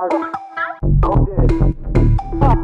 Hold it.